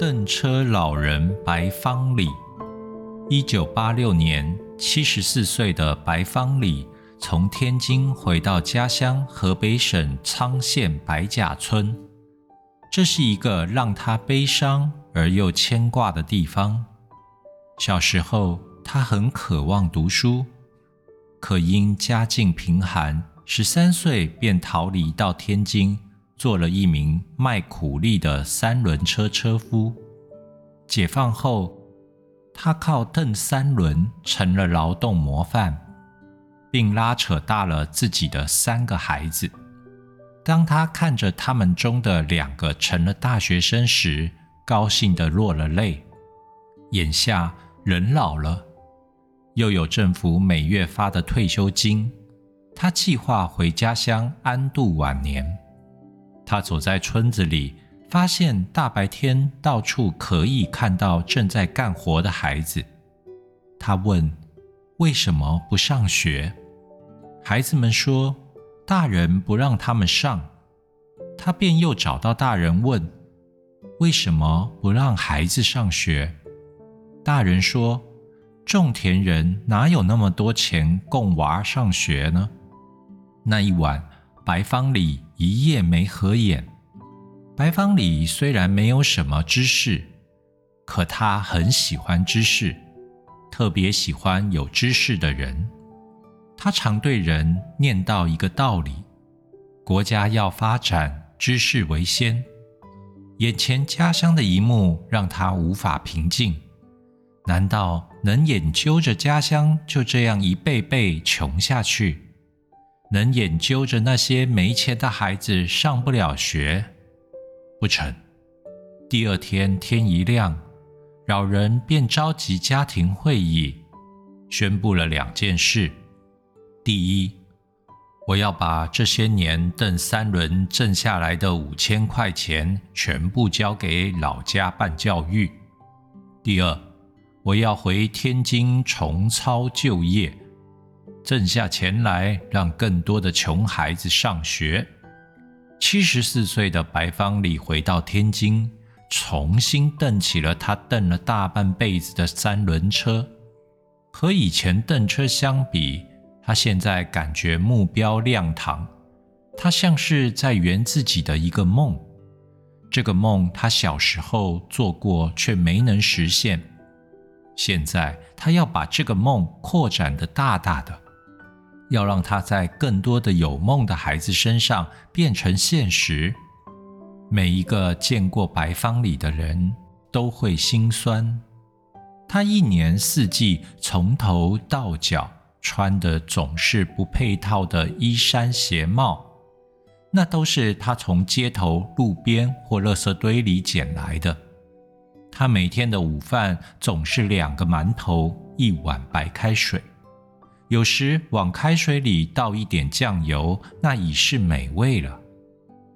蹬车老人白方礼。一九八六年，七十四岁的白方礼从天津回到家乡河北省沧县白甲村，这是一个让他悲伤而又牵挂的地方。小时候，他很渴望读书，可因家境贫寒，十三岁便逃离到天津，做了一名卖苦力的三轮车车夫。解放后，他靠蹬三轮成了劳动模范，并拉扯大了自己的三个孩子。当他看着他们中的两个成了大学生时，高兴得落了泪。眼下人老了，又有政府每月发的退休金，他计划回家乡安度晚年。他走在村子里。发现大白天到处可以看到正在干活的孩子，他问：“为什么不上学？”孩子们说：“大人不让他们上。”他便又找到大人问：“为什么不让孩子上学？”大人说：“种田人哪有那么多钱供娃上学呢？”那一晚，白方礼一夜没合眼。白方礼虽然没有什么知识，可他很喜欢知识，特别喜欢有知识的人。他常对人念叨一个道理：国家要发展，知识为先。眼前家乡的一幕让他无法平静。难道能眼揪着家乡就这样一辈辈穷下去？能眼揪着那些没钱的孩子上不了学？不成。第二天天一亮，老人便召集家庭会议，宣布了两件事：第一，我要把这些年蹬三轮挣下来的五千块钱全部交给老家办教育；第二，我要回天津重操旧业，挣下钱来让更多的穷孩子上学。七十四岁的白方礼回到天津，重新蹬起了他蹬了大半辈子的三轮车。和以前蹬车相比，他现在感觉目标亮堂。他像是在圆自己的一个梦。这个梦他小时候做过，却没能实现。现在他要把这个梦扩展的大大的。要让他在更多的有梦的孩子身上变成现实。每一个见过白方礼的人都会心酸。他一年四季从头到脚穿的总是不配套的衣衫鞋帽，那都是他从街头、路边或垃圾堆里捡来的。他每天的午饭总是两个馒头，一碗白开水。有时往开水里倒一点酱油，那已是美味了。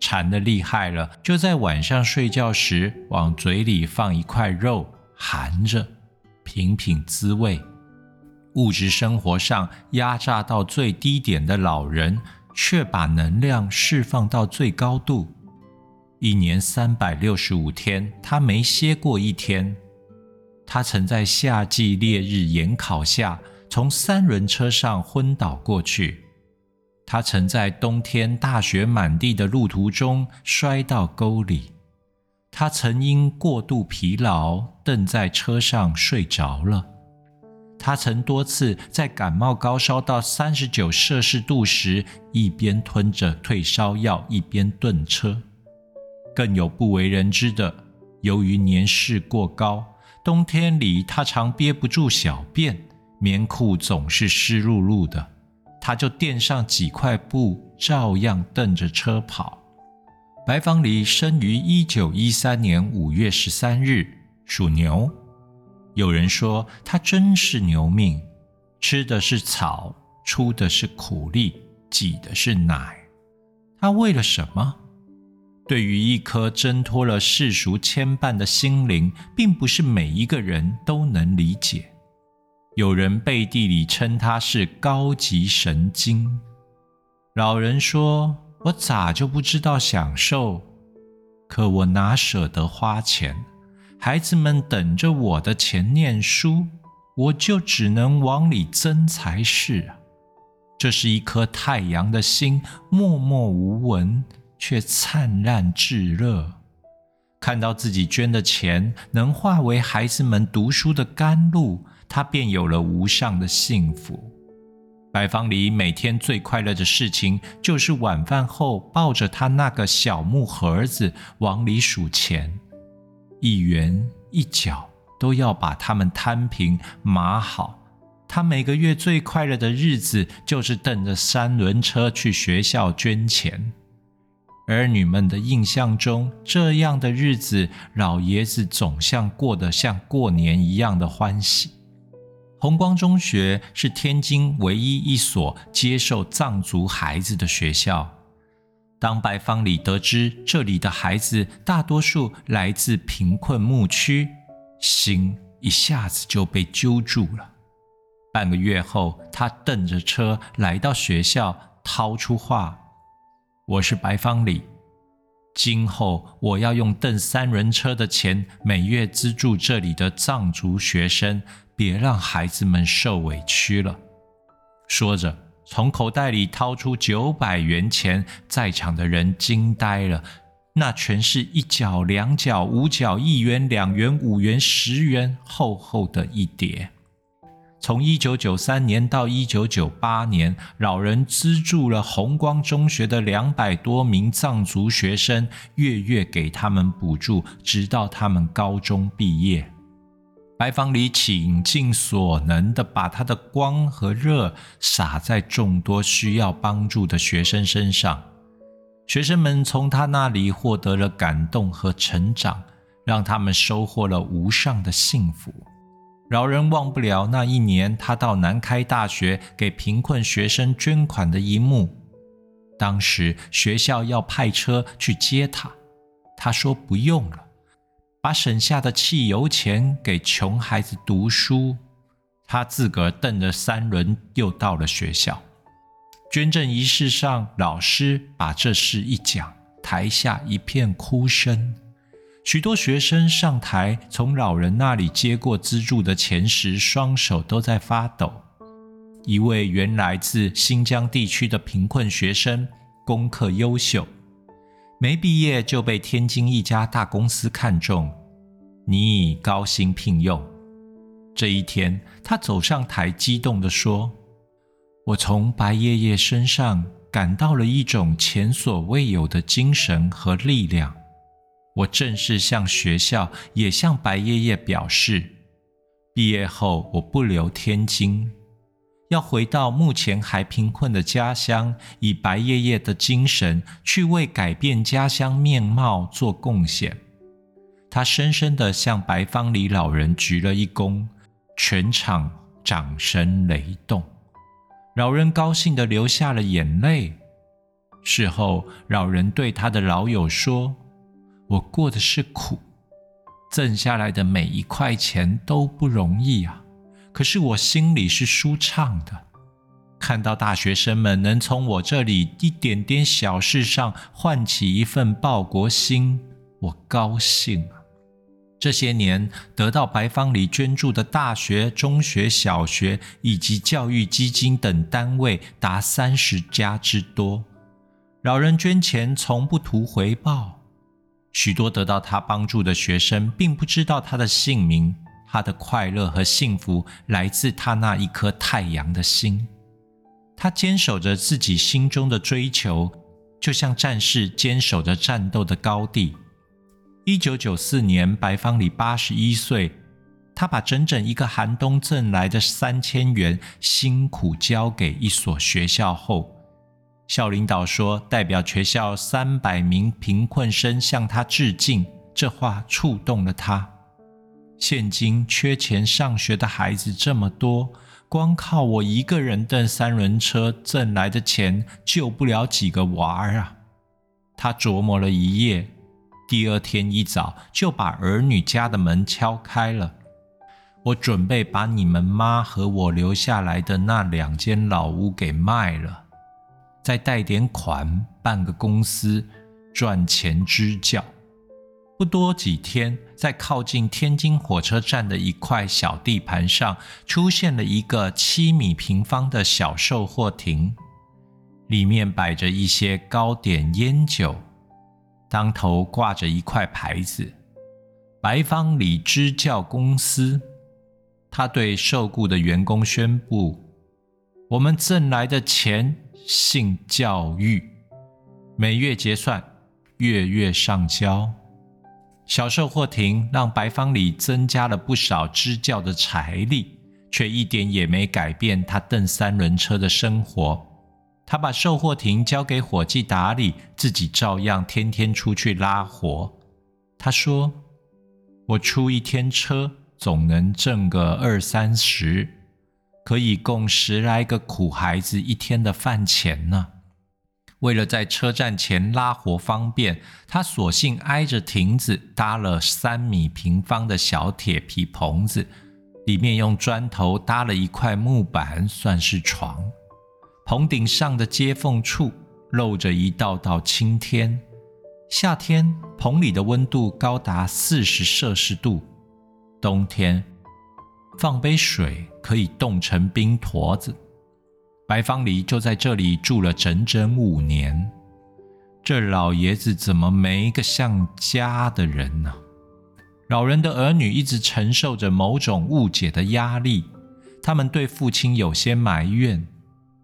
馋得厉害了，就在晚上睡觉时往嘴里放一块肉，含着品品滋味。物质生活上压榨到最低点的老人，却把能量释放到最高度。一年三百六十五天，他没歇过一天。他曾在夏季烈日炎烤下。从三轮车上昏倒过去，他曾在冬天大雪满地的路途中摔到沟里，他曾因过度疲劳蹬在车上睡着了，他曾多次在感冒高烧到三十九摄氏度时，一边吞着退烧药一边蹬车。更有不为人知的，由于年事过高，冬天里他常憋不住小便。棉裤总是湿漉漉的，他就垫上几块布，照样蹬着车跑。白方礼生于一九一三年五月十三日，属牛。有人说他真是牛命，吃的是草，出的是苦力，挤的是奶。他为了什么？对于一颗挣脱了世俗牵绊的心灵，并不是每一个人都能理解。有人背地里称他是高级神经。老人说：“我咋就不知道享受？可我哪舍得花钱？孩子们等着我的钱念书，我就只能往里增才是啊。这是一颗太阳的心，默默无闻，却灿烂炙热。看到自己捐的钱能化为孩子们读书的甘露，他便有了无上的幸福。白方里每天最快乐的事情，就是晚饭后抱着他那个小木盒子往里数钱，一元一角都要把它们摊平码好。他每个月最快乐的日子，就是蹬着三轮车去学校捐钱。儿女们的印象中，这样的日子，老爷子总像过得像过年一样的欢喜。红光中学是天津唯一一所接受藏族孩子的学校。当白方礼得知这里的孩子大多数来自贫困牧区，心一下子就被揪住了。半个月后，他蹬着车来到学校，掏出话：“我是白方礼，今后我要用蹬三轮车的钱，每月资助这里的藏族学生。”别让孩子们受委屈了。说着，从口袋里掏出九百元钱，在场的人惊呆了。那全是一角、两角、五角、一元、两元、五元、十元，厚厚的一叠。从一九九三年到一九九八年，老人资助了红光中学的两百多名藏族学生，月月给他们补助，直到他们高中毕业。白方里倾尽所能的把他的光和热洒在众多需要帮助的学生身上，学生们从他那里获得了感动和成长，让他们收获了无上的幸福。老人忘不了那一年他到南开大学给贫困学生捐款的一幕。当时学校要派车去接他，他说不用了。把省下的汽油钱给穷孩子读书，他自个儿蹬着三轮又到了学校。捐赠仪式上，老师把这事一讲，台下一片哭声。许多学生上台从老人那里接过资助的钱时，双手都在发抖。一位原来自新疆地区的贫困学生，功课优秀。没毕业就被天津一家大公司看中，你以高薪聘用。这一天，他走上台，激动地说：“我从白爷爷身上感到了一种前所未有的精神和力量。我正式向学校，也向白爷爷表示，毕业后我不留天津。”要回到目前还贫困的家乡，以白爷爷的精神去为改变家乡面貌做贡献。他深深地向白方里老人鞠了一躬，全场掌声雷动。老人高兴地流下了眼泪。事后，老人对他的老友说：“我过的是苦，挣下来的每一块钱都不容易啊。”可是我心里是舒畅的，看到大学生们能从我这里一点点小事上唤起一份报国心，我高兴啊！这些年得到白方里捐助的大学、中学、小学以及教育基金等单位达三十家之多，老人捐钱从不图回报，许多得到他帮助的学生并不知道他的姓名。他的快乐和幸福来自他那一颗太阳的心。他坚守着自己心中的追求，就像战士坚守着战斗的高地。一九九四年，白方里八十一岁，他把整整一个寒冬挣来的三千元辛苦交给一所学校后，校领导说：“代表全校三百名贫困生向他致敬。”这话触动了他。现今缺钱上学的孩子这么多，光靠我一个人蹬三轮车挣来的钱，救不了几个娃儿啊！他琢磨了一夜，第二天一早就把儿女家的门敲开了。我准备把你们妈和我留下来的那两间老屋给卖了，再贷点款办个公司，赚钱支教。不多几天，在靠近天津火车站的一块小地盘上，出现了一个七米平方的小售货亭，里面摆着一些糕点、烟酒，当头挂着一块牌子：“白方里支教公司。”他对受雇的员工宣布：“我们挣来的钱性教育，每月结算，月月上交。”小售货亭让白方里增加了不少支教的财力，却一点也没改变他蹬三轮车的生活。他把售货亭交给伙计打理，自己照样天天出去拉活。他说：“我出一天车，总能挣个二三十，可以供十来个苦孩子一天的饭钱呢。”为了在车站前拉活方便，他索性挨着亭子搭了三米平方的小铁皮棚子，里面用砖头搭了一块木板，算是床。棚顶上的接缝处露着一道道青天。夏天棚里的温度高达四十摄氏度，冬天放杯水可以冻成冰坨子。白方黎就在这里住了整整五年。这老爷子怎么没个像家的人呢？老人的儿女一直承受着某种误解的压力，他们对父亲有些埋怨。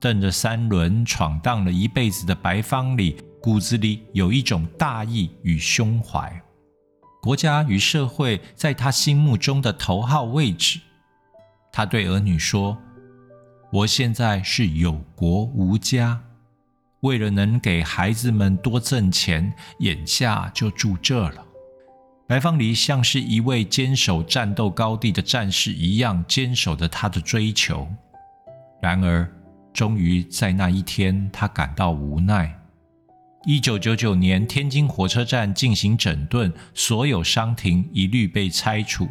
蹬着三轮闯荡了一辈子的白方里，骨子里有一种大义与胸怀。国家与社会在他心目中的头号位置。他对儿女说。我现在是有国无家，为了能给孩子们多挣钱，眼下就住这了。白方黎像是一位坚守战斗高地的战士一样，坚守着他的追求。然而，终于在那一天，他感到无奈。一九九九年，天津火车站进行整顿，所有商亭一律被拆除。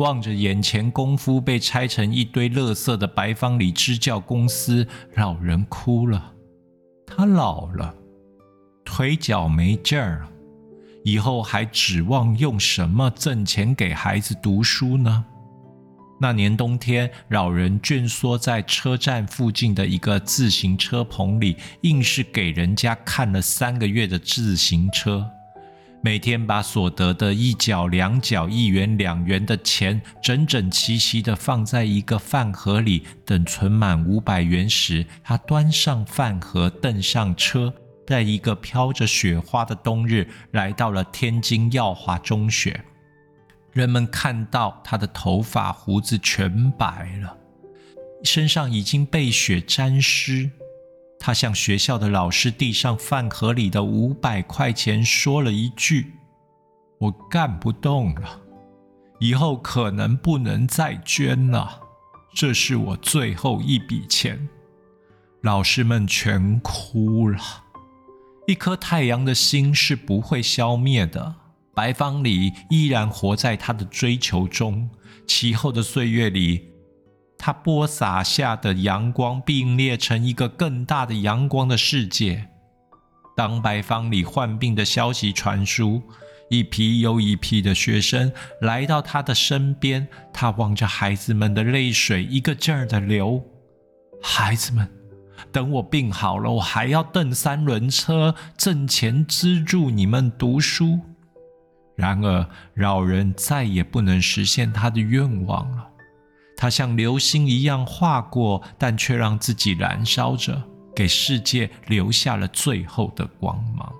望着眼前功夫被拆成一堆垃圾的白方里支教公司，老人哭了。他老了，腿脚没劲儿了，以后还指望用什么挣钱给孩子读书呢？那年冬天，老人蜷缩在车站附近的一个自行车棚里，硬是给人家看了三个月的自行车。每天把所得的一角、两角、一元、两元的钱整整齐齐地放在一个饭盒里，等存满五百元时，他端上饭盒，登上车，在一个飘着雪花的冬日，来到了天津耀华中学。人们看到他的头发、胡子全白了，身上已经被雪沾湿。他向学校的老师递上饭盒里的五百块钱，说了一句：“我干不动了，以后可能不能再捐了。这是我最后一笔钱。”老师们全哭了。一颗太阳的心是不会消灭的。白方里依然活在他的追求中。其后的岁月里。他播撒下的阳光并列成一个更大的阳光的世界。当白方里患病的消息传出，一批又一批的学生来到他的身边，他望着孩子们的泪水一个劲儿的流。孩子们，等我病好了，我还要蹬三轮车挣钱资助你们读书。然而，老人再也不能实现他的愿望了。它像流星一样划过，但却让自己燃烧着，给世界留下了最后的光芒。